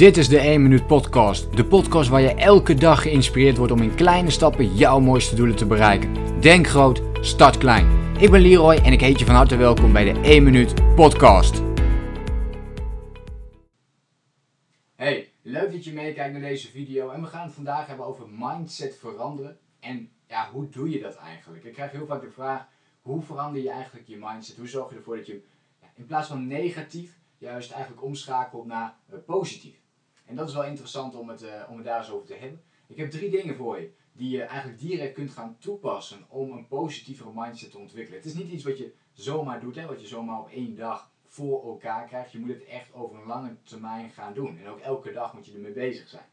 Dit is de 1 Minuut Podcast. De podcast waar je elke dag geïnspireerd wordt om in kleine stappen jouw mooiste doelen te bereiken. Denk groot, start klein. Ik ben Leroy en ik heet je van harte welkom bij de 1 Minuut Podcast. Hey, leuk dat je meekijkt naar deze video. En we gaan het vandaag hebben over mindset veranderen. En ja, hoe doe je dat eigenlijk? Ik krijg heel vaak de vraag, hoe verander je eigenlijk je mindset? Hoe zorg je ervoor dat je in plaats van negatief juist eigenlijk omschakelt naar uh, positief? En dat is wel interessant om het, uh, om het daar eens over te hebben. Ik heb drie dingen voor je die je eigenlijk direct kunt gaan toepassen om een positievere mindset te ontwikkelen. Het is niet iets wat je zomaar doet, hè, wat je zomaar op één dag voor elkaar krijgt. Je moet het echt over een lange termijn gaan doen. En ook elke dag moet je ermee bezig zijn.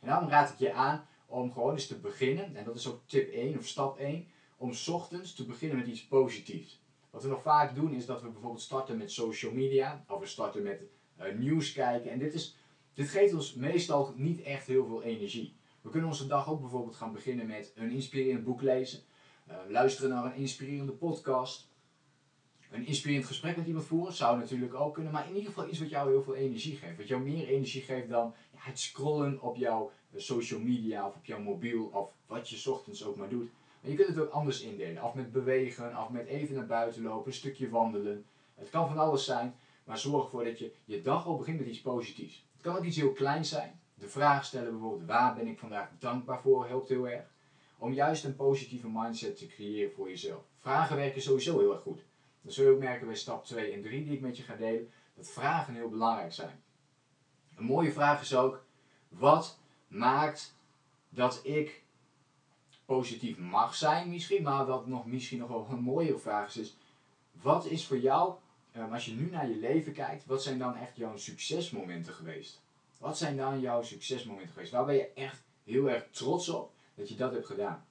En daarom raad ik je aan om gewoon eens te beginnen, en dat is ook tip 1 of stap 1, om ochtends te beginnen met iets positiefs. Wat we nog vaak doen is dat we bijvoorbeeld starten met social media, of we starten met uh, nieuws kijken. En dit is dit geeft ons meestal niet echt heel veel energie. We kunnen onze dag ook bijvoorbeeld gaan beginnen met een inspirerend boek lezen, uh, luisteren naar een inspirerende podcast, een inspirerend gesprek met iemand voeren, zou natuurlijk ook kunnen, maar in ieder geval iets wat jou heel veel energie geeft. Wat jou meer energie geeft dan ja, het scrollen op jouw eh, social media of op jouw mobiel of wat je ochtends ook maar doet. Maar je kunt het ook anders indelen. Af met bewegen, af met even naar buiten lopen, een stukje wandelen. Het kan van alles zijn, maar zorg ervoor dat je je dag al begint met iets positiefs kan ook iets heel kleins zijn. De vraag stellen bijvoorbeeld, waar ben ik vandaag dankbaar voor, helpt heel erg. Om juist een positieve mindset te creëren voor jezelf. Vragen werken sowieso heel erg goed. Dat zul je ook merken bij stap 2 en 3 die ik met je ga delen. Dat vragen heel belangrijk zijn. Een mooie vraag is ook, wat maakt dat ik positief mag zijn misschien, maar wat nog misschien nog wel een mooiere vraag is, is wat is voor jou Um, als je nu naar je leven kijkt, wat zijn dan echt jouw succesmomenten geweest? Wat zijn dan jouw succesmomenten geweest? Waar ben je echt heel erg trots op dat je dat hebt gedaan?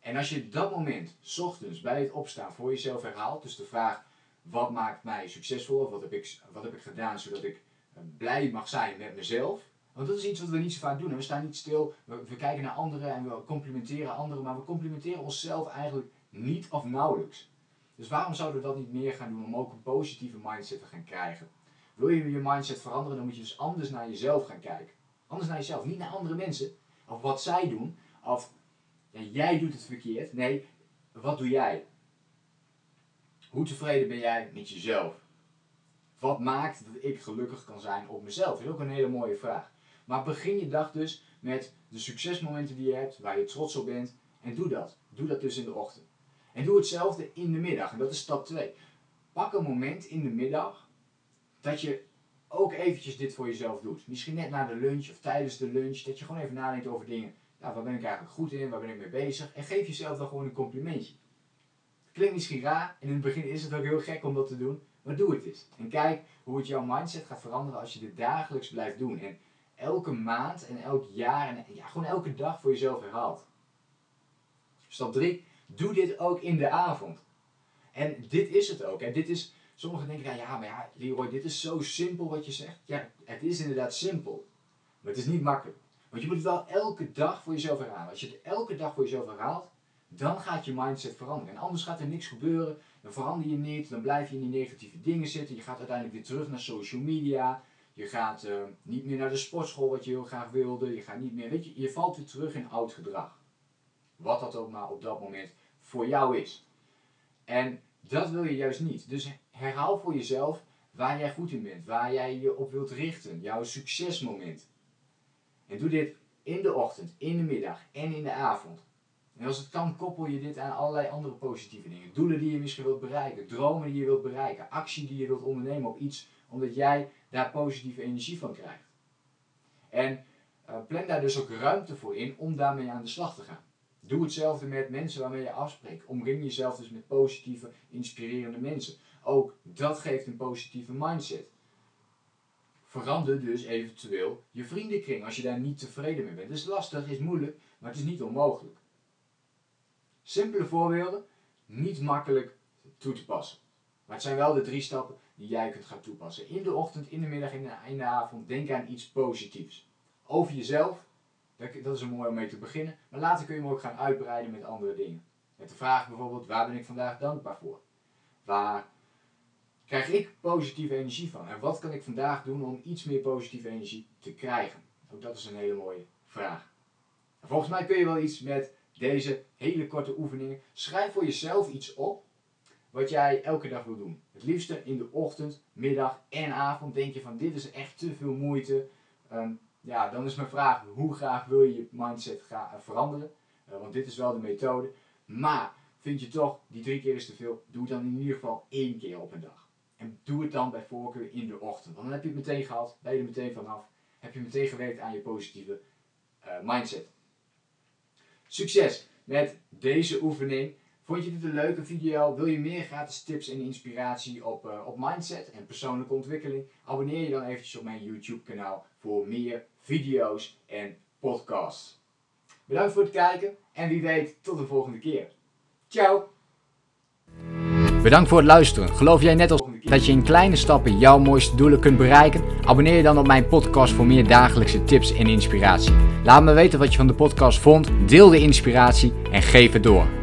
En als je dat moment, s ochtends bij het opstaan, voor jezelf herhaalt, dus de vraag: wat maakt mij succesvol? Of wat heb ik, wat heb ik gedaan zodat ik uh, blij mag zijn met mezelf? Want dat is iets wat we niet zo vaak doen. We staan niet stil, we, we kijken naar anderen en we complimenteren anderen, maar we complimenteren onszelf eigenlijk niet of nauwelijks. Dus waarom zouden we dat niet meer gaan doen om ook een positieve mindset te gaan krijgen? Wil je je mindset veranderen, dan moet je dus anders naar jezelf gaan kijken. Anders naar jezelf, niet naar andere mensen. Of wat zij doen. Of ja, jij doet het verkeerd. Nee, wat doe jij? Hoe tevreden ben jij met jezelf? Wat maakt dat ik gelukkig kan zijn op mezelf? Dat is ook een hele mooie vraag. Maar begin je dag dus met de succesmomenten die je hebt, waar je trots op bent. En doe dat. Doe dat dus in de ochtend. En doe hetzelfde in de middag. En dat is stap 2. Pak een moment in de middag dat je ook eventjes dit voor jezelf doet. Misschien net na de lunch of tijdens de lunch. Dat je gewoon even nadenkt over dingen. Ja, waar ben ik eigenlijk goed in? Waar ben ik mee bezig? En geef jezelf dan gewoon een complimentje. Klinkt misschien raar. En in het begin is het ook heel gek om dat te doen. Maar doe het eens. En kijk hoe het jouw mindset gaat veranderen als je dit dagelijks blijft doen. En elke maand en elk jaar en ja, gewoon elke dag voor jezelf herhaalt. Stap 3. Doe dit ook in de avond. En dit is het ook. En dit is, sommigen denken, ja, maar ja, Leroy, dit is zo simpel wat je zegt. Ja, het is inderdaad simpel. Maar het is niet makkelijk. Want je moet het wel elke dag voor jezelf herhalen. Als je het elke dag voor jezelf herhaalt, dan gaat je mindset veranderen. En anders gaat er niks gebeuren. Dan verander je niet. Dan blijf je in die negatieve dingen zitten. Je gaat uiteindelijk weer terug naar social media. Je gaat uh, niet meer naar de sportschool wat je heel graag wilde. Je gaat niet meer, je valt weer terug in oud gedrag. Wat dat ook maar op dat moment voor jou is. En dat wil je juist niet. Dus herhaal voor jezelf waar jij goed in bent, waar jij je op wilt richten, jouw succesmoment. En doe dit in de ochtend, in de middag en in de avond. En als het kan, koppel je dit aan allerlei andere positieve dingen. Doelen die je misschien wilt bereiken, dromen die je wilt bereiken, actie die je wilt ondernemen op iets, omdat jij daar positieve energie van krijgt. En uh, plan daar dus ook ruimte voor in om daarmee aan de slag te gaan. Doe hetzelfde met mensen waarmee je afspreekt. Omring jezelf dus met positieve, inspirerende mensen. Ook dat geeft een positieve mindset. Verander dus eventueel je vriendenkring als je daar niet tevreden mee bent. Het is lastig, is moeilijk, maar het is niet onmogelijk. Simpele voorbeelden, niet makkelijk toe te passen. Maar het zijn wel de drie stappen die jij kunt gaan toepassen. In de ochtend, in de middag en in de avond denk aan iets positiefs. Over jezelf, dat is een mooi om mee te beginnen. Maar later kun je hem ook gaan uitbreiden met andere dingen. Met de vraag bijvoorbeeld, waar ben ik vandaag dankbaar voor? Waar krijg ik positieve energie van? En wat kan ik vandaag doen om iets meer positieve energie te krijgen? Ook dat is een hele mooie vraag. volgens mij kun je wel iets met deze hele korte oefeningen. Schrijf voor jezelf iets op wat jij elke dag wil doen. Het liefste in de ochtend, middag en avond. Denk je van dit is echt te veel moeite. Um, ja, dan is mijn vraag, hoe graag wil je je mindset gaan veranderen? Uh, want dit is wel de methode. Maar vind je toch, die drie keer is te veel, doe het dan in ieder geval één keer op een dag. En doe het dan bij voorkeur in de ochtend. Want dan heb je het meteen gehad, ben je er meteen vanaf. Heb je meteen gewerkt aan je positieve uh, mindset. Succes met deze oefening. Vond je dit een leuke video? Wil je meer gratis tips en inspiratie op, op mindset en persoonlijke ontwikkeling? Abonneer je dan eventjes op mijn YouTube kanaal voor meer video's en podcasts. Bedankt voor het kijken en wie weet tot de volgende keer. Ciao! Bedankt voor het luisteren. Geloof jij net als dat je in kleine stappen jouw mooiste doelen kunt bereiken? Abonneer je dan op mijn podcast voor meer dagelijkse tips en inspiratie. Laat me weten wat je van de podcast vond, deel de inspiratie en geef het door.